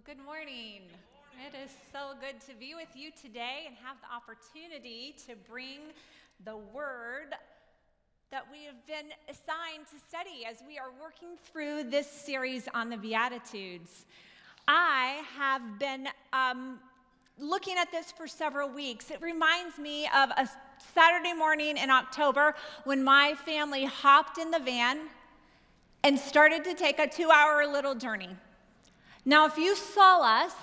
Well, good morning. It is so good to be with you today and have the opportunity to bring the word that we have been assigned to study as we are working through this series on the Beatitudes. I have been um, looking at this for several weeks. It reminds me of a Saturday morning in October when my family hopped in the van and started to take a two hour little journey. Now, if you saw us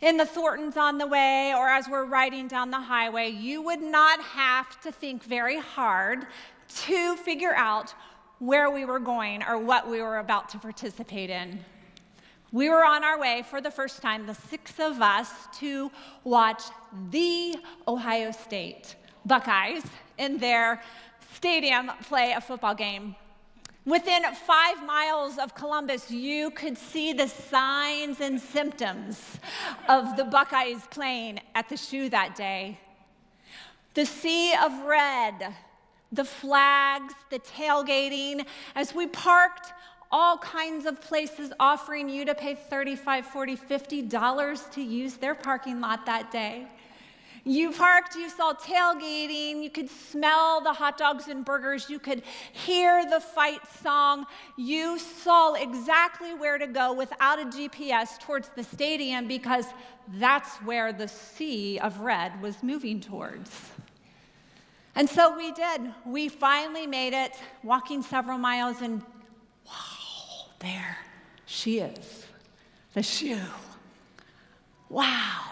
in the Thorntons on the way or as we're riding down the highway, you would not have to think very hard to figure out where we were going or what we were about to participate in. We were on our way for the first time, the six of us, to watch the Ohio State Buckeyes in their stadium play a football game. Within five miles of Columbus, you could see the signs and symptoms of the Buckeyes playing at the shoe that day. The sea of red, the flags, the tailgating, as we parked all kinds of places offering you to pay $35, $40, 50 dollars to use their parking lot that day. You parked, you saw tailgating, you could smell the hot dogs and burgers, you could hear the fight song. You saw exactly where to go without a GPS towards the stadium because that's where the sea of red was moving towards. And so we did. We finally made it, walking several miles, and wow, there she is, the shoe. Wow.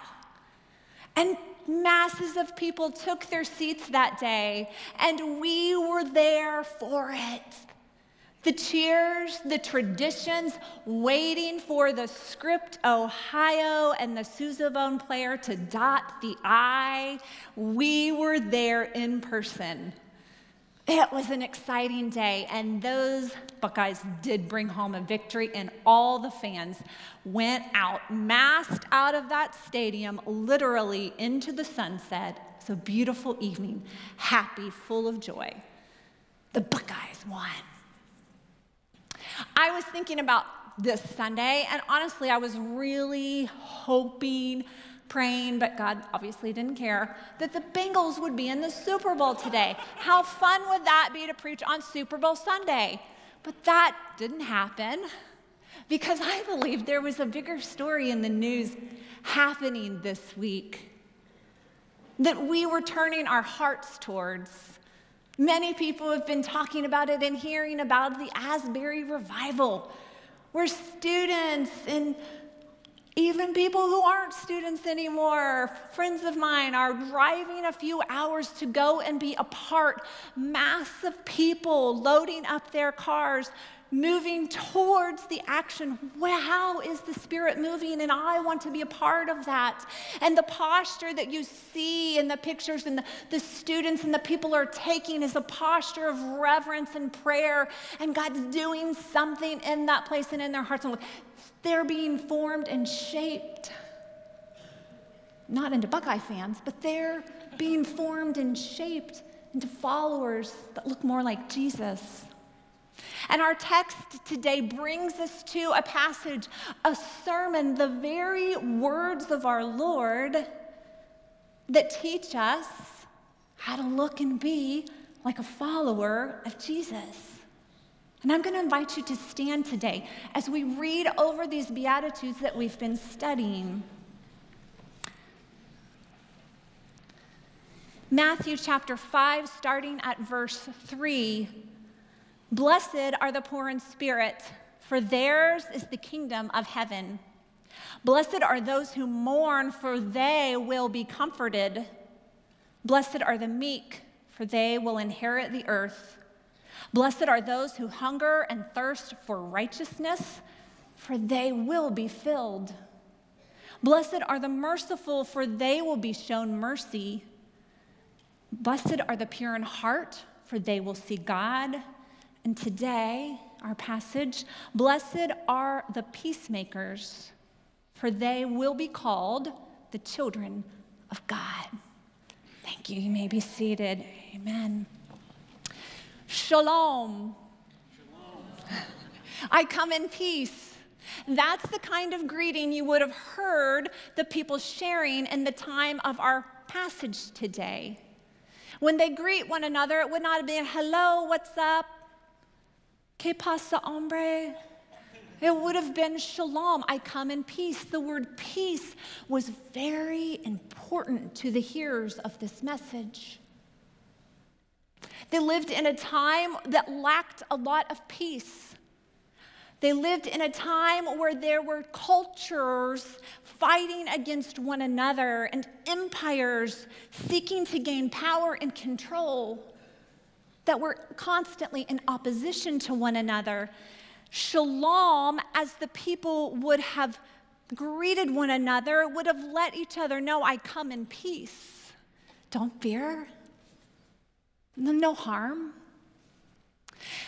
And masses of people took their seats that day, and we were there for it. The cheers, the traditions, waiting for the script Ohio and the Sousaphone player to dot the I. We were there in person. It was an exciting day, and those Buckeyes did bring home a victory, and all the fans went out, massed out of that stadium, literally into the sunset. It's a beautiful evening, happy, full of joy. The Buckeyes won. I was thinking about this Sunday, and honestly, I was really hoping praying, but God obviously didn't care, that the Bengals would be in the Super Bowl today. How fun would that be to preach on Super Bowl Sunday? But that didn't happen because I believe there was a bigger story in the news happening this week that we were turning our hearts towards. Many people have been talking about it and hearing about the Asbury revival, where students and even people who aren't students anymore, friends of mine, are driving a few hours to go and be a part. Massive people loading up their cars, moving towards the action. How is the Spirit moving? And I want to be a part of that. And the posture that you see in the pictures and the, the students and the people are taking is a posture of reverence and prayer. And God's doing something in that place and in their hearts. And they're being formed and shaped, not into Buckeye fans, but they're being formed and shaped into followers that look more like Jesus. And our text today brings us to a passage, a sermon, the very words of our Lord that teach us how to look and be like a follower of Jesus. And I'm going to invite you to stand today as we read over these Beatitudes that we've been studying. Matthew chapter 5, starting at verse 3. Blessed are the poor in spirit, for theirs is the kingdom of heaven. Blessed are those who mourn, for they will be comforted. Blessed are the meek, for they will inherit the earth. Blessed are those who hunger and thirst for righteousness, for they will be filled. Blessed are the merciful, for they will be shown mercy. Blessed are the pure in heart, for they will see God. And today, our passage, blessed are the peacemakers, for they will be called the children of God. Thank you. You may be seated. Amen. Shalom. I come in peace. That's the kind of greeting you would have heard the people sharing in the time of our passage today. When they greet one another, it would not have been, hello, what's up? Que pasa, hombre? It would have been shalom, I come in peace. The word peace was very important to the hearers of this message. They lived in a time that lacked a lot of peace. They lived in a time where there were cultures fighting against one another and empires seeking to gain power and control that were constantly in opposition to one another. Shalom, as the people would have greeted one another, would have let each other know, I come in peace. Don't fear, no harm.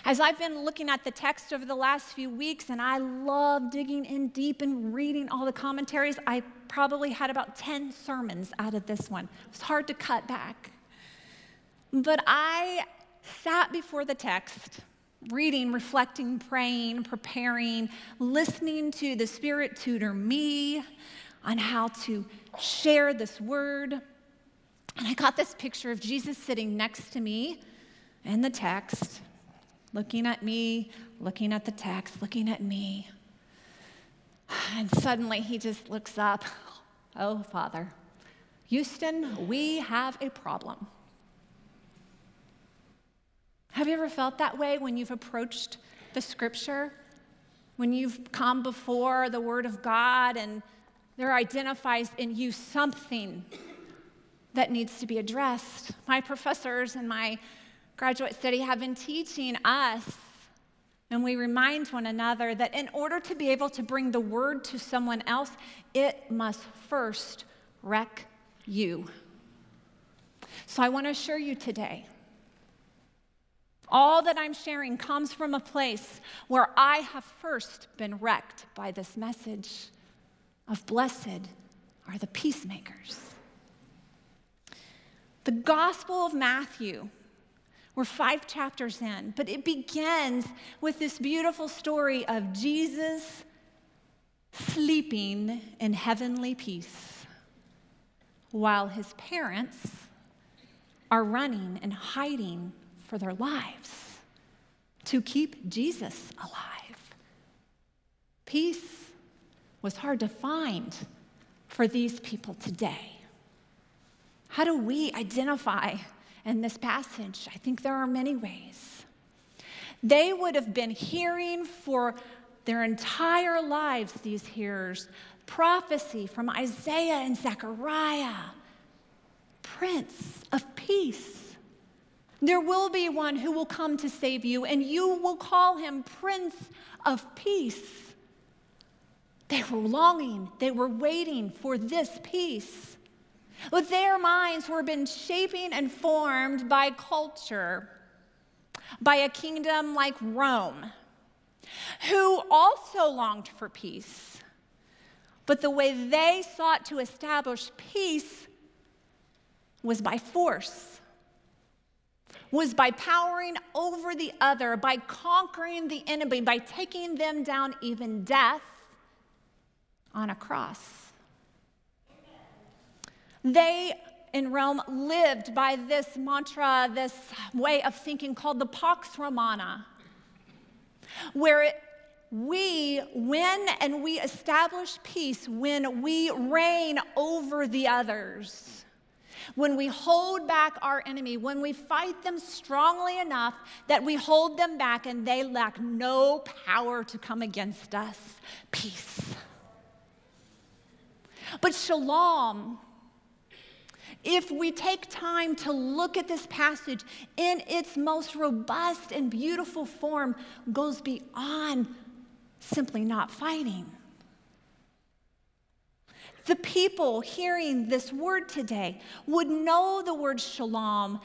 As I've been looking at the text over the last few weeks, and I love digging in deep and reading all the commentaries, I probably had about 10 sermons out of this one. It was hard to cut back. But I sat before the text, reading, reflecting, praying, preparing, listening to the Spirit tutor me on how to share this word. And I got this picture of Jesus sitting next to me in the text, looking at me, looking at the text, looking at me. And suddenly he just looks up. Oh, Father, Houston, we have a problem. Have you ever felt that way when you've approached the scripture? When you've come before the Word of God and there identifies in you something that needs to be addressed? My professors and my graduate study have been teaching us, and we remind one another that in order to be able to bring the word to someone else, it must first wreck you. So I want to assure you today all that I'm sharing comes from a place where I have first been wrecked by this message of blessed are the peacemakers. The Gospel of Matthew we're five chapters in, but it begins with this beautiful story of Jesus sleeping in heavenly peace while his parents are running and hiding for their lives to keep Jesus alive. Peace was hard to find for these people today. How do we identify in this passage? I think there are many ways. They would have been hearing for their entire lives, these hearers, prophecy from Isaiah and Zechariah, Prince of Peace. There will be one who will come to save you, and you will call him Prince of Peace. They were longing, they were waiting for this peace. But their minds were been shaping and formed by culture, by a kingdom like Rome, who also longed for peace. But the way they sought to establish peace was by force, was by powering over the other, by conquering the enemy, by taking them down, even death on a cross. They in Rome lived by this mantra, this way of thinking called the Pax Romana, where it, we win and we establish peace when we reign over the others. When we hold back our enemy, when we fight them strongly enough that we hold them back and they lack no power to come against us. Peace. But shalom if we take time to look at this passage in its most robust and beautiful form, goes beyond simply not fighting. The people hearing this word today would know the word shalom.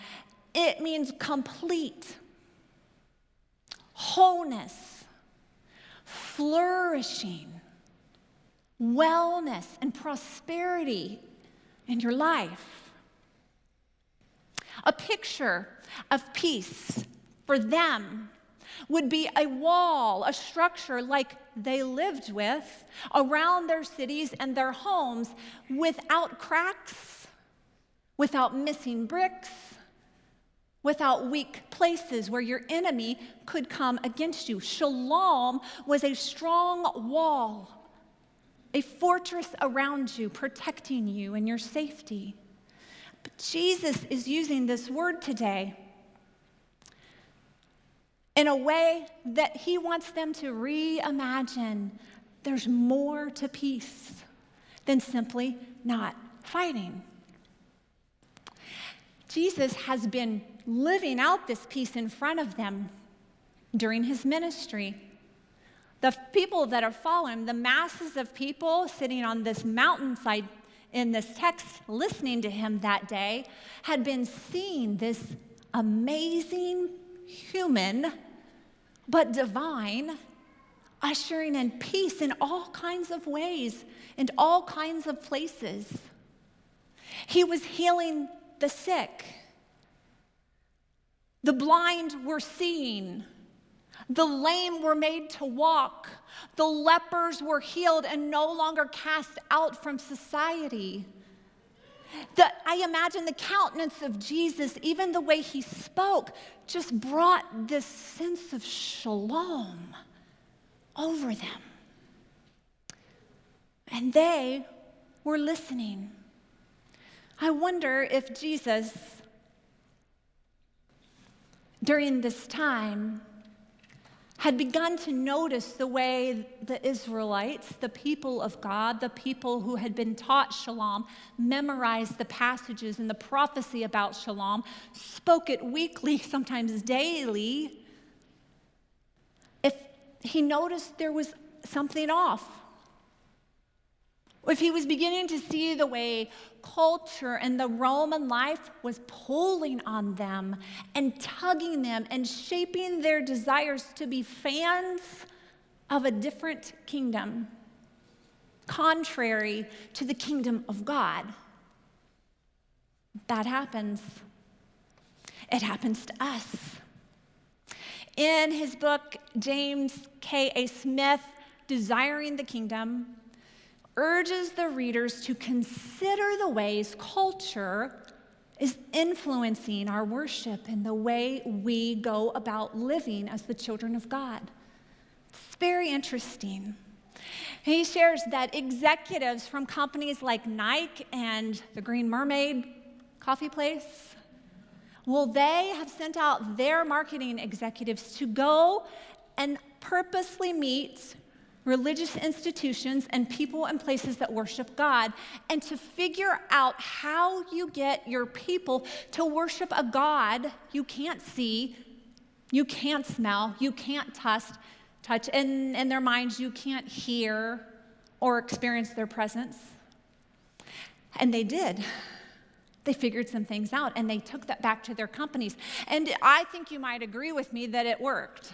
It means complete, wholeness, flourishing, wellness, and prosperity in your life a picture of peace for them would be a wall, a structure like they lived with around their cities and their homes without cracks, without missing bricks, without weak places where your enemy could come against you. Shalom was a strong wall, a fortress around you, protecting you and your safety. But Jesus is using this word today in a way that he wants them to reimagine there's more to peace than simply not fighting. Jesus has been living out this peace in front of them during his ministry. The people that are following, the masses of people sitting on this mountainside in this text, listening to him that day, had been seeing this amazing human, but divine, ushering in peace in all kinds of ways and all kinds of places. He was healing the sick. The blind were seeing. The lame were made to walk. The lepers were healed and no longer cast out from society. The, I imagine the countenance of Jesus, even the way he spoke, just brought this sense of shalom over them. And they were listening. I wonder if Jesus, during this time, had begun to notice the way the Israelites, the people of God, the people who had been taught shalom, memorized the passages and the prophecy about shalom, spoke it weekly, sometimes daily. If he noticed there was something off, if he was beginning to see the way culture and the Roman life was pulling on them and tugging them and shaping their desires to be fans of a different kingdom, contrary to the kingdom of God. That happens. It happens to us. In his book, James K.A. Smith, Desiring the Kingdom, urges the readers to consider the ways culture is influencing our worship and the way we go about living as the children of God. It's very interesting. He shares that executives from companies like Nike and the Green Mermaid coffee place, well, they have sent out their marketing executives to go and purposely meet religious institutions and people and places that worship God, and to figure out how you get your people to worship a God you can't see, you can't smell, you can't touch, touch, and in their minds you can't hear or experience their presence. And they did. They figured some things out and they took that back to their companies. And I think you might agree with me that it worked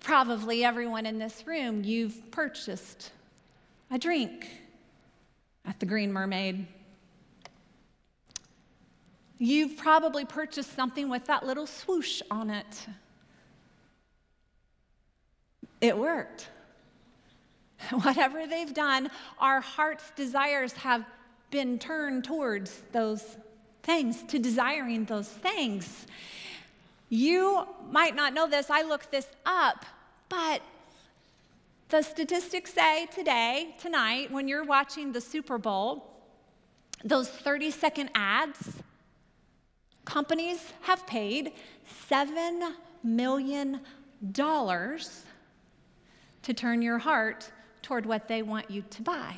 probably everyone in this room, you've purchased a drink at the Green Mermaid. You've probably purchased something with that little swoosh on it. It worked. Whatever they've done, our heart's desires have been turned towards those things, to desiring those things. You might not know this, I looked this up. But the statistics say today, tonight, when you're watching the Super Bowl, those 30 second ads, companies have paid $7 million to turn your heart toward what they want you to buy.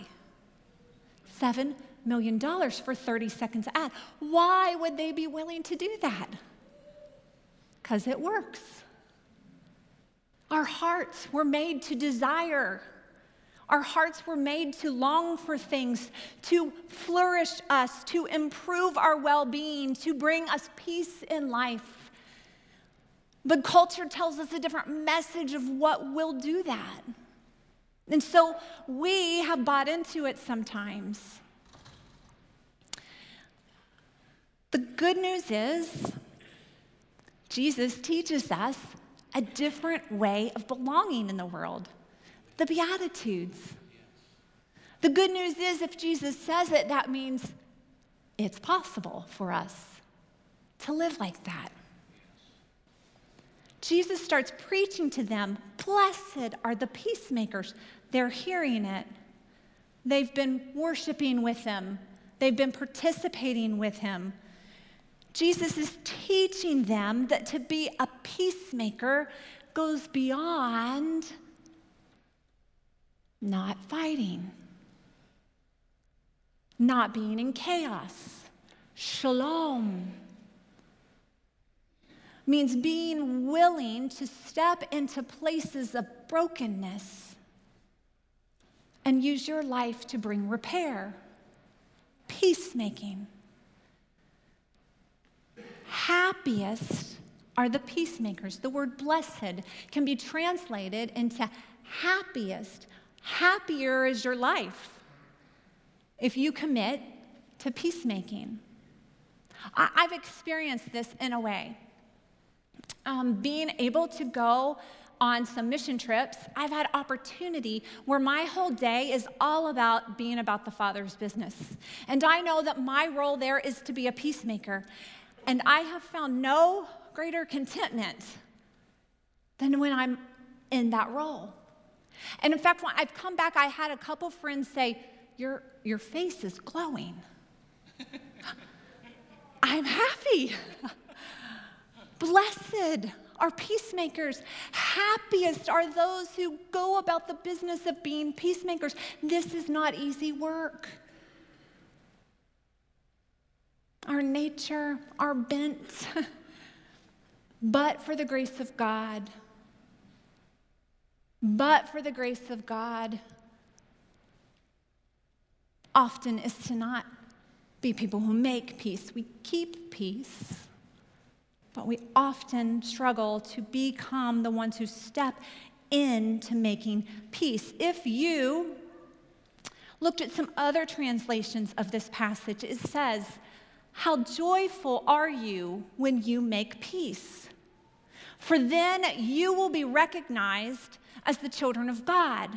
$7 million for 30 seconds ad. Why would they be willing to do that? Because it works. Our hearts were made to desire. Our hearts were made to long for things, to flourish us, to improve our well being, to bring us peace in life. But culture tells us a different message of what will do that. And so we have bought into it sometimes. The good news is Jesus teaches us a different way of belonging in the world the Beatitudes. The good news is, if Jesus says it, that means it's possible for us to live like that. Jesus starts preaching to them Blessed are the peacemakers. They're hearing it. They've been worshiping with him, they've been participating with him. Jesus is teaching them that to be a peacemaker goes beyond not fighting, not being in chaos. Shalom means being willing to step into places of brokenness and use your life to bring repair, peacemaking. Happiest are the peacemakers. The word blessed can be translated into happiest. Happier is your life if you commit to peacemaking. I've experienced this in a way. Um, being able to go on some mission trips, I've had opportunity where my whole day is all about being about the Father's business. And I know that my role there is to be a peacemaker. And I have found no greater contentment than when I'm in that role. And in fact, when I've come back, I had a couple friends say, Your, your face is glowing. I'm happy. Blessed are peacemakers. Happiest are those who go about the business of being peacemakers. This is not easy work. Our nature, our bent, but for the grace of God. But for the grace of God, often is to not be people who make peace. We keep peace but we often struggle to become the ones who step into making peace. If you looked at some other translations of this passage, it says, How joyful are you when you make peace? For then you will be recognized as the children of God.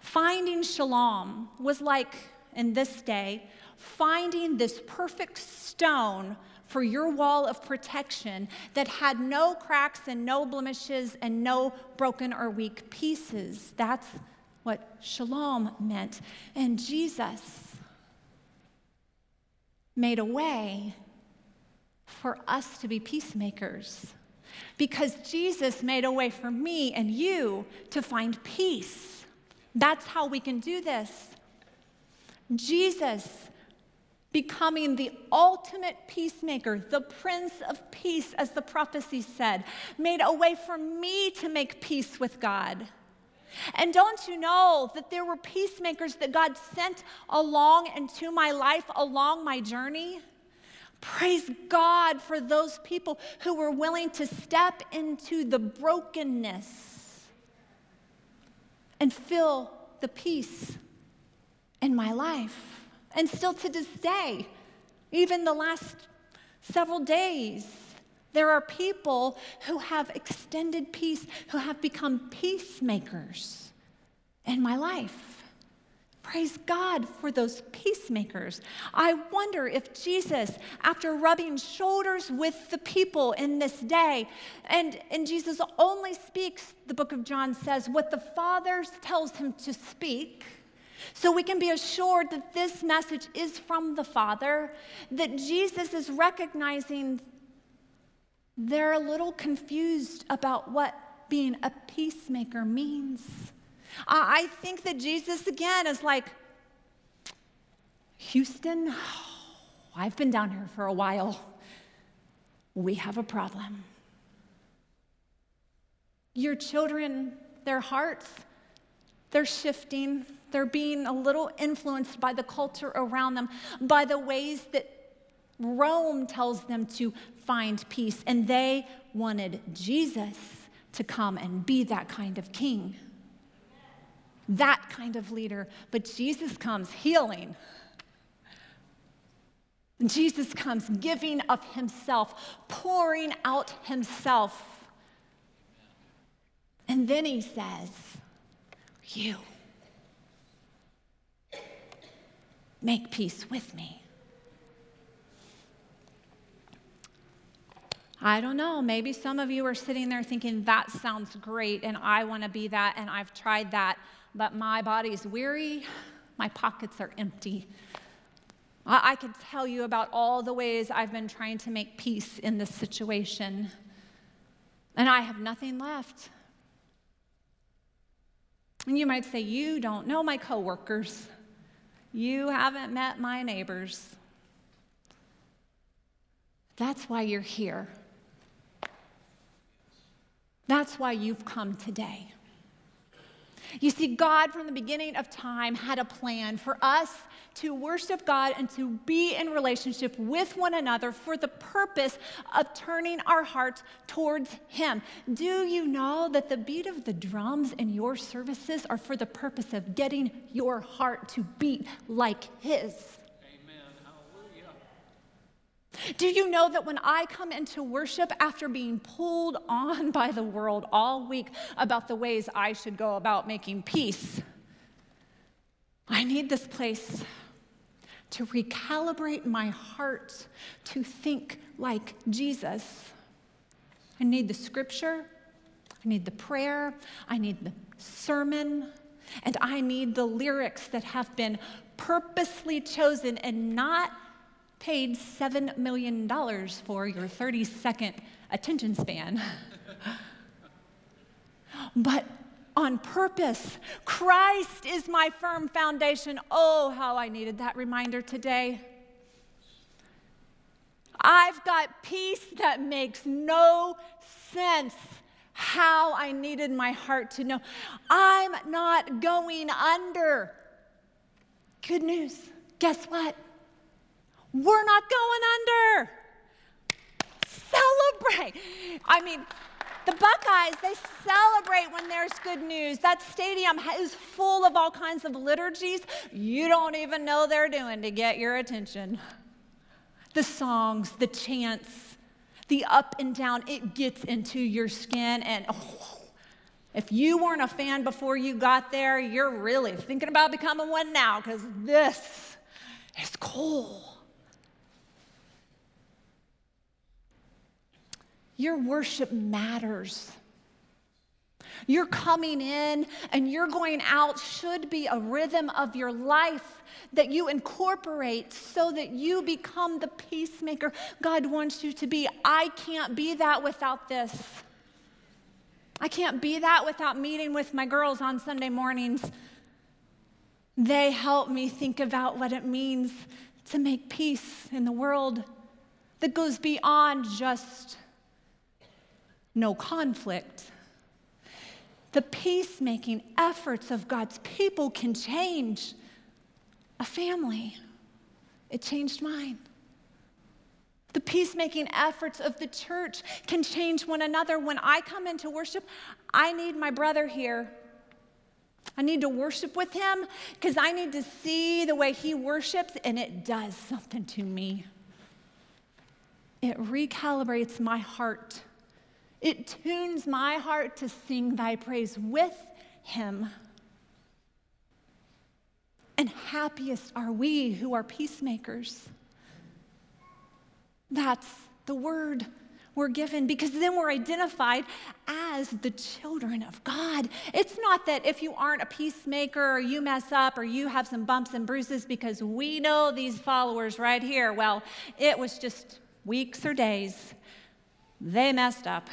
Finding shalom was like, in this day, finding this perfect stone for your wall of protection that had no cracks and no blemishes and no broken or weak pieces. That's what shalom meant. And Jesus made a way for us to be peacemakers. Because Jesus made a way for me and you to find peace. That's how we can do this. Jesus becoming the ultimate peacemaker, the Prince of Peace, as the prophecy said, made a way for me to make peace with God. And don't you know that there were peacemakers that God sent along into my life, along my journey? Praise God for those people who were willing to step into the brokenness and fill the peace in my life. And still to this day, even the last several days, there are people who have extended peace, who have become peacemakers in my life. Praise God for those peacemakers. I wonder if Jesus, after rubbing shoulders with the people in this day, and, and Jesus only speaks, the book of John says, what the Father tells him to speak so we can be assured that this message is from the Father, that Jesus is recognizing they're a little confused about what being a peacemaker means. I think that Jesus, again, is like, Houston, I've been down here for a while. We have a problem. Your children, their hearts, they're shifting. They're being a little influenced by the culture around them, by the ways that Rome tells them to find peace. And they wanted Jesus to come and be that kind of king, that kind of leader. But Jesus comes healing. Jesus comes giving of himself, pouring out himself. And then he says, You make peace with me. I don't know. Maybe some of you are sitting there thinking, that sounds great, and I want to be that, and I've tried that, but my body's weary, my pockets are empty. I, I could tell you about all the ways I've been trying to make peace in this situation, and I have nothing left. And you might say, You don't know my coworkers. You haven't met my neighbors. That's why you're here. That's why you've come today. You see, God from the beginning of time had a plan for us to worship God and to be in relationship with one another for the purpose of turning our hearts towards Him. Do you know that the beat of the drums in your services are for the purpose of getting your heart to beat like His? Do you know that when I come into worship after being pulled on by the world all week about the ways I should go about making peace, I need this place to recalibrate my heart to think like Jesus. I need the scripture, I need the prayer, I need the sermon, and I need the lyrics that have been purposely chosen and not paid $7 million for your 30 second attention span. but on purpose. Christ is my firm foundation. Oh, how I needed that reminder today. I've got peace that makes no sense. How I needed my heart to know I'm not going under. Good news. Guess what? We're not going under. Celebrate. I mean, the Buckeyes, they celebrate when there's good news. That stadium is full of all kinds of liturgies you don't even know they're doing to get your attention. The songs, the chants, the up and down, it gets into your skin. And oh, if you weren't a fan before you got there, you're really thinking about becoming one now because this is cool. Your worship matters. Your coming in and your going out should be a rhythm of your life that you incorporate so that you become the peacemaker God wants you to be. I can't be that without this. I can't be that without meeting with my girls on Sunday mornings. They help me think about what it means to make peace in the world that goes beyond just no conflict. The peacemaking efforts of God's people can change a family. It changed mine. The peacemaking efforts of the church can change one another. When I come into worship, I need my brother here. I need to worship with him because I need to see the way he worships, and it does something to me. It recalibrates my heart it tunes my heart to sing thy praise with him. And happiest are we who are peacemakers. That's the word we're given because then we're identified as the children of God. It's not that if you aren't a peacemaker or you mess up or you have some bumps and bruises because we know these followers right here. Well, it was just weeks or days they messed up,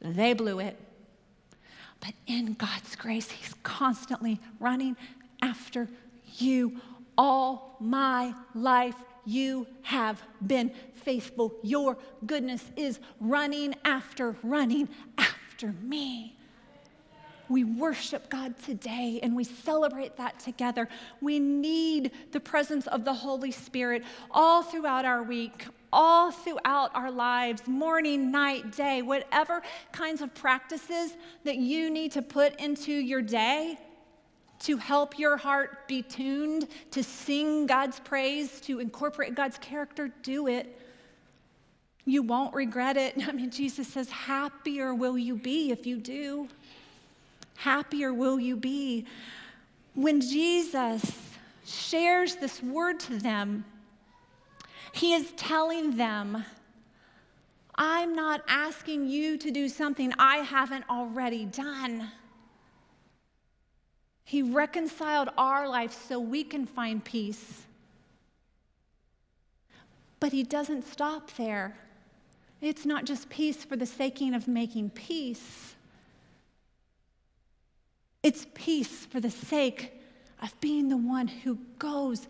they blew it. But in God's grace, He's constantly running after you. All my life, you have been faithful. Your goodness is running after, running after me. We worship God today and we celebrate that together. We need the presence of the Holy Spirit all throughout our week, all throughout our lives, morning, night, day, whatever kinds of practices that you need to put into your day, to help your heart be tuned to sing God's praise, to incorporate God's character, do it. You won't regret it. I mean, Jesus says, Happier will you be if you do. Happier will you be. When Jesus shares this word to them, he is telling them, I'm not asking you to do something I haven't already done. He reconciled our life so we can find peace. But He doesn't stop there. It's not just peace for the sake of making peace, it's peace for the sake of being the one who goes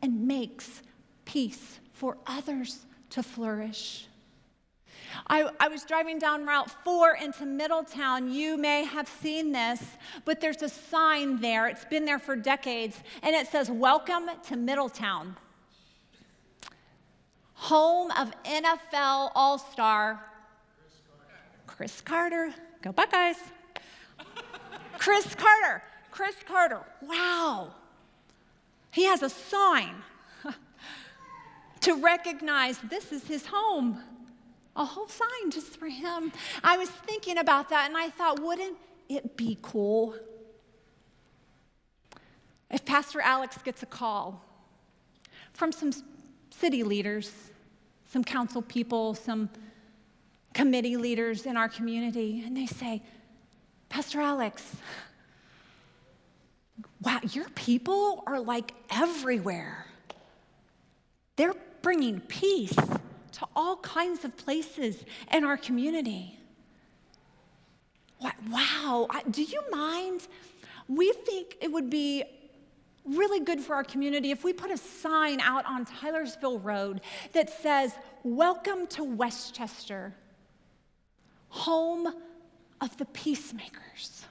and makes peace for others to flourish. I, I, was driving down Route 4 into Middletown. You may have seen this, but there's a sign there. It's been there for decades, and it says, Welcome to Middletown. Home of NFL All Star Cris Carter. Go Buckeyes. Cris Carter. Cris Carter. Wow. He has a sign to recognize this is his home a whole sign just for him. I was thinking about that and I thought, wouldn't it be cool if Pastor Alex gets a call from some city leaders, some council people, some committee leaders in our community, and they say, Pastor Alex, wow, your people are like everywhere. They're bringing peace to all kinds of places in our community. What, Wow, do you mind? We think it would be really good for our community if we put a sign out on Tylersville Road that says, Welcome to West Chester, home of the peacemakers.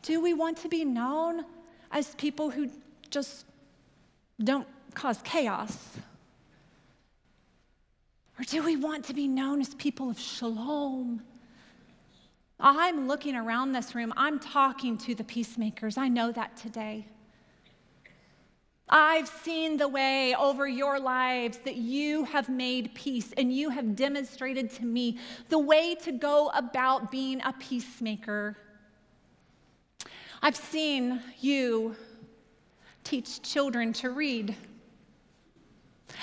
Do we want to be known as people who just don't cause chaos? Or do we want to be known as people of shalom? I'm looking around this room, I'm talking to the peacemakers. I know that today. I've seen the way over your lives that you have made peace and you have demonstrated to me the way to go about being a peacemaker. I've seen you teach children to read.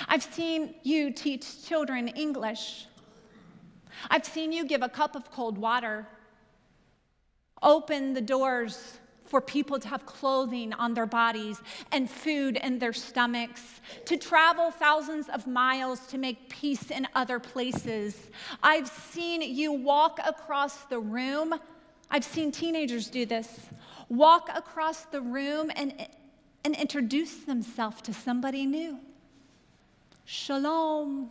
I've seen you teach children English. I've seen you give a cup of cold water, open the doors for people to have clothing on their bodies and food in their stomachs, to travel thousands of miles to make peace in other places. I've seen you walk across the room. I've seen teenagers do this. Walk across the room and and introduce themselves to somebody new. Shalom.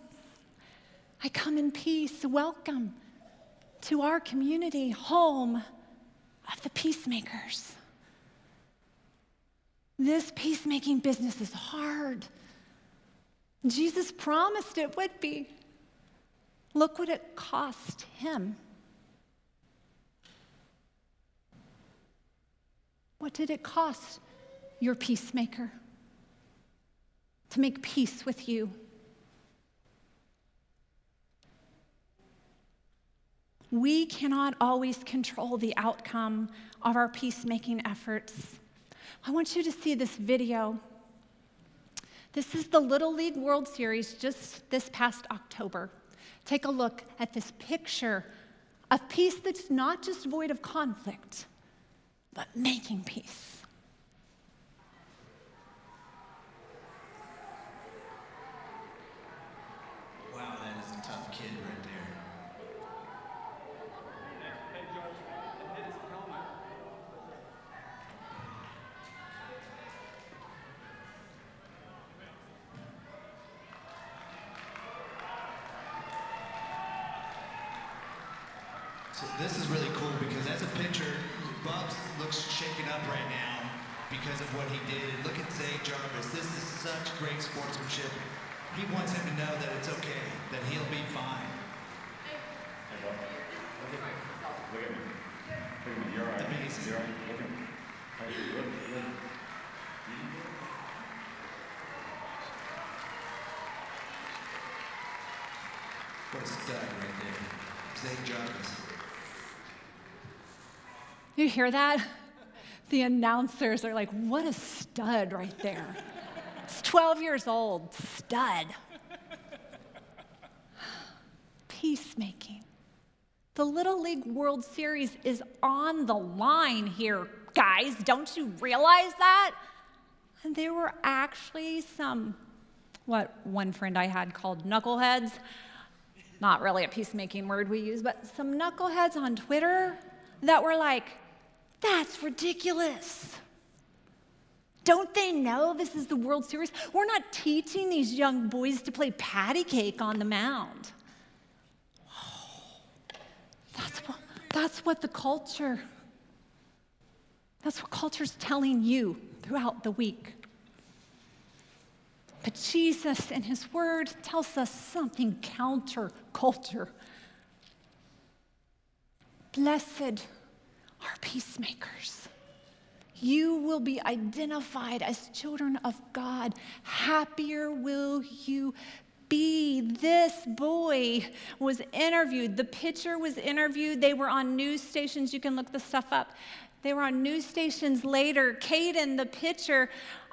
I come in peace. Welcome to our community, home of the peacemakers. This peacemaking business is hard. Jesus promised it would be. Look what it cost him. What did it cost your peacemaker, to make peace with you. We cannot always control the outcome of our peacemaking efforts. I want you to see this video. This is the Little League World Series just this past October. Take a look at this picture of peace that's not just void of conflict, but making peace. So this is really cool because as a pitcher, Bubs looks shaken up right now because of what he did. Look at Zay Jarvis. This is such great sportsmanship. He wants him to know that it's okay, that he'll be fine. Hey, look at me. Mason. You're right. Look at him. Hey, look, look. What a stud right there. Zay Jarvis. You hear that? The announcers are like, what a stud right there. He's 12 years old, stud. Peacemaking. The Little League World Series is on the line here, guys. Don't you realize that? And there were actually some, what one friend I had called knuckleheads. Not really a peacemaking word we use, but some knuckleheads on Twitter that were like, that's ridiculous. Don't they know this is the World Series? We're not teaching these young boys to play patty cake on the mound. That's what, that's what the culture, that's what culture's telling you throughout the week. But Jesus and his word tells us something counter culture. Blessed are peacemakers. You will be identified as children of God. Happier will you be. This boy was interviewed. The pitcher was interviewed. They were on news stations. You can look the stuff up. They were on news stations later. Caden, the pitcher,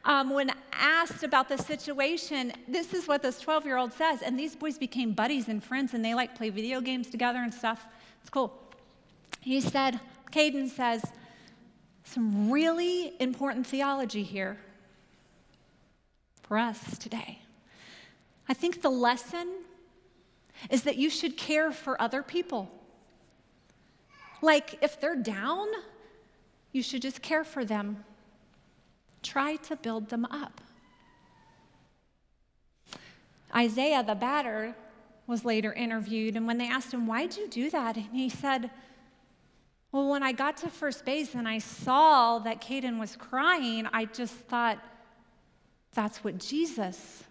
um, when asked about the situation, this is what this 12 year old says. And these boys became buddies and friends, and they like play video games together and stuff. It's cool. He said, Caden says, some really important theology here for us today. I think the lesson is that you should care for other people. Like if they're down, you should just care for them. Try to build them up. Isaiah, the batter, was later interviewed, and when they asked him, Why'd you do that? And he said, well, when I got to first base and I saw that Caden was crying, I just thought, that's what Jesus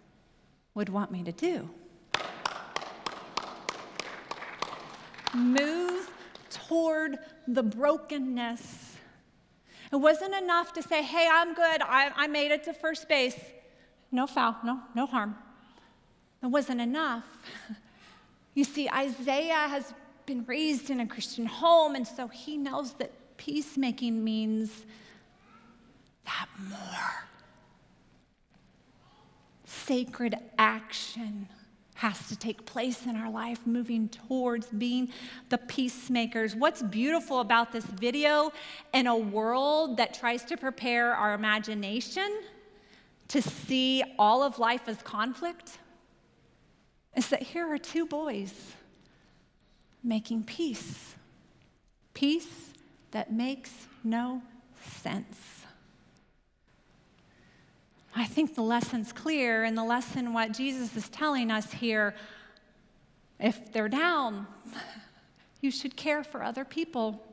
would want me to do. Move toward the brokenness. It wasn't enough to say, hey, I'm good, I, I made it to first base. No foul, no, no harm. It wasn't enough. You see, Isaiah has been raised in a Christian home, and so he knows that peacemaking means that more. Sacred action has to take place in our life, moving towards being the peacemakers. What's beautiful about this video in a world that tries to prepare our imagination to see all of life as conflict is that here are two boys making peace. Peace that makes no sense. I think the lesson's clear, and the lesson, what Jesus is telling us here if they're down, you should care for other people.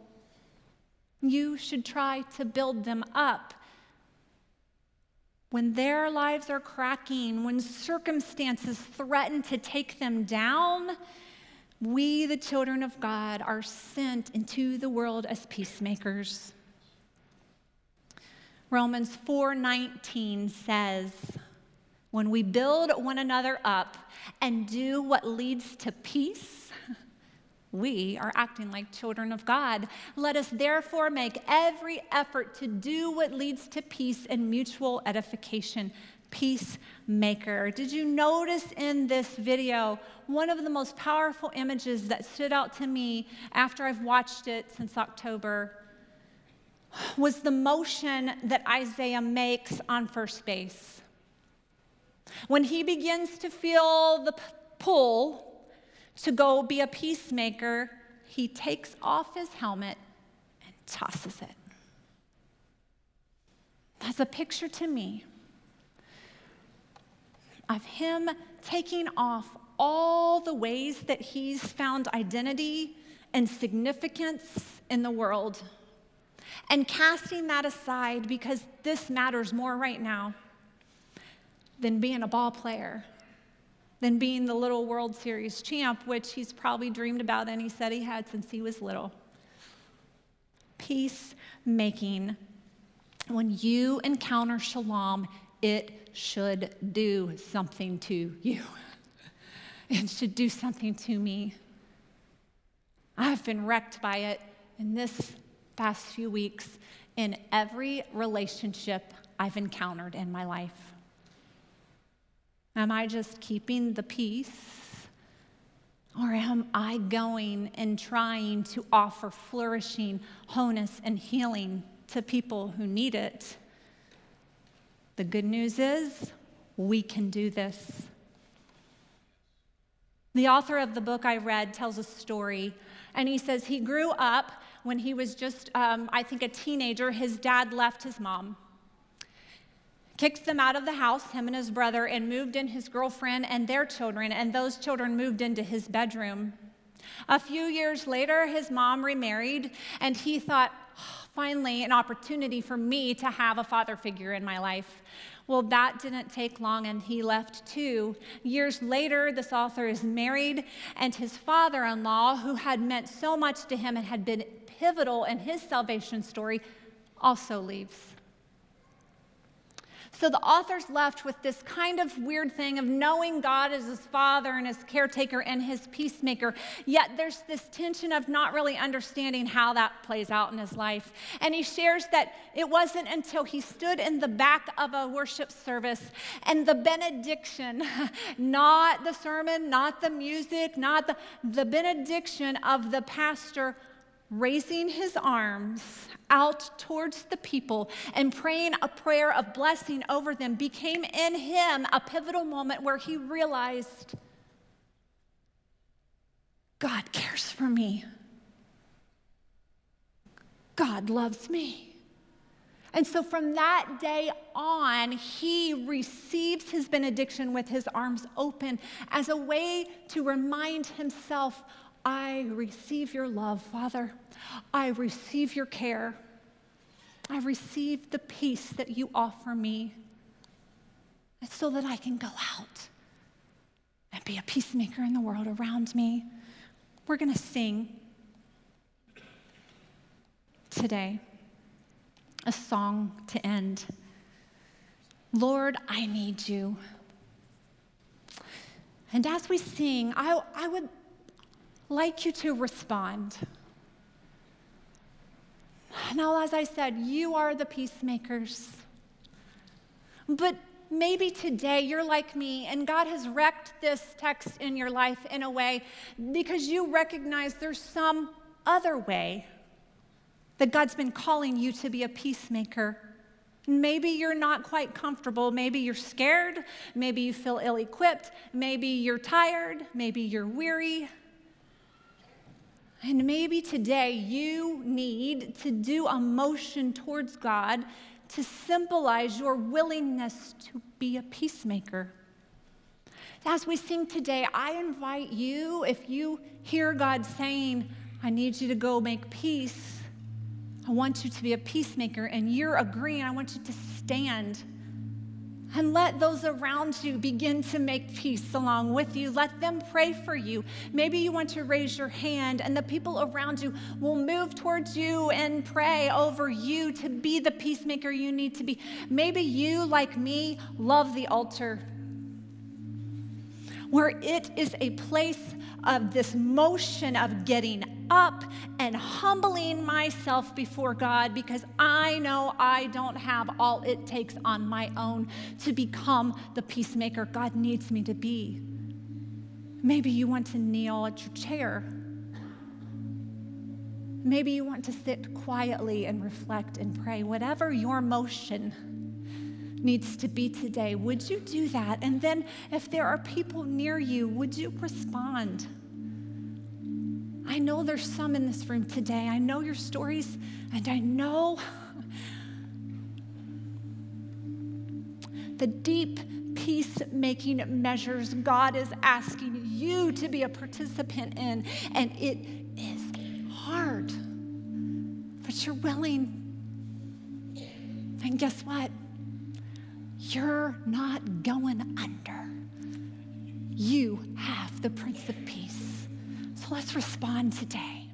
You should try to build them up when their lives are cracking, when circumstances threaten to take them down, we, the children of God, are sent into the world as peacemakers. Romans 4:19 says, "When we build one another up and do what leads to peace, we are acting like children of God. Let us therefore make every effort to do what leads to peace and mutual edification. Peacemaker. Did you notice in this video one of the most powerful images that stood out to me after I've watched it since October? Was the motion that Isaiah makes on first base. When he begins to feel the pull to go be a peacemaker, he takes off his helmet and tosses it. That's a picture to me of him taking off all the ways that he's found identity and significance in the world and casting that aside because this matters more right now than being a ball player than being the little World Series champ, which he's probably dreamed about and he said he had since he was little. peacemaking. When you encounter shalom, it should do something to you. It should do something to me. I've been wrecked by it in this past few weeks in every relationship I've encountered in my life. Am I just keeping the peace? Or am I going and trying to offer flourishing, wholeness, and healing to people who need it? The good news is we can do this. The author of the book I read tells a story, and he says he grew up when he was just, um, I think, a teenager. His dad left his mom, kicked them out of the house, him and his brother, and moved in his girlfriend and their children, and those children moved into his bedroom. A few years later, his mom remarried, and he thought, oh, finally, an opportunity for me to have a father figure in my life. Well, that didn't take long, and he left too. Years later, this author is married, and his father in law, who had meant so much to him and had been pivotal in his salvation story, also leaves. So the author's left with this kind of weird thing of knowing God as his father and his caretaker and his peacemaker, yet there's this tension of not really understanding how that plays out in his life. And he shares that it wasn't until he stood in the back of a worship service and the benediction, not the sermon, not the music, not the, the benediction of the pastor raising his arms out towards the people and praying a prayer of blessing over them became in him a pivotal moment where he realized God cares for me. God loves me. And so from that day on, he receives his benediction with his arms open as a way to remind himself I receive your love, Father. I receive your care. I receive the peace that you offer me so that I can go out and be a peacemaker in the world around me. We're going to sing today a song to end. Lord, I need you. And as we sing, I, I would like you to respond. Now, as I said, you are the peacemakers. But maybe today you're like me and God has wrecked this text in your life in a way because you recognize there's some other way that God's been calling you to be a peacemaker. Maybe you're not quite comfortable. Maybe you're scared. Maybe you feel ill equipped. Maybe you're tired. Maybe you're weary. And maybe today you need to do a motion towards God to symbolize your willingness to be a peacemaker. As we sing today, I invite you, if you hear God saying, I need you to go make peace, I want you to be a peacemaker, and you're agreeing, I want you to stand and let those around you begin to make peace along with you. Let them pray for you. Maybe you want to raise your hand, and the people around you will move towards you and pray over you to be the peacemaker you need to be. Maybe you, like me, love the altar, where it is a place of this motion of getting up and humbling myself before God because I know I don't have all it takes on my own to become the peacemaker God needs me to be. Maybe you want to kneel at your chair. Maybe you want to sit quietly and reflect and pray. Whatever your motion needs to be today, would you do that? And then, if there are people near you, would you respond? I know there's some in this room today. I know your stories, and I know the deep peacemaking measures God is asking you to be a participant in. And it is hard, but you're willing. And guess what? You're not going under. You have the Prince of Peace. Let's respond today.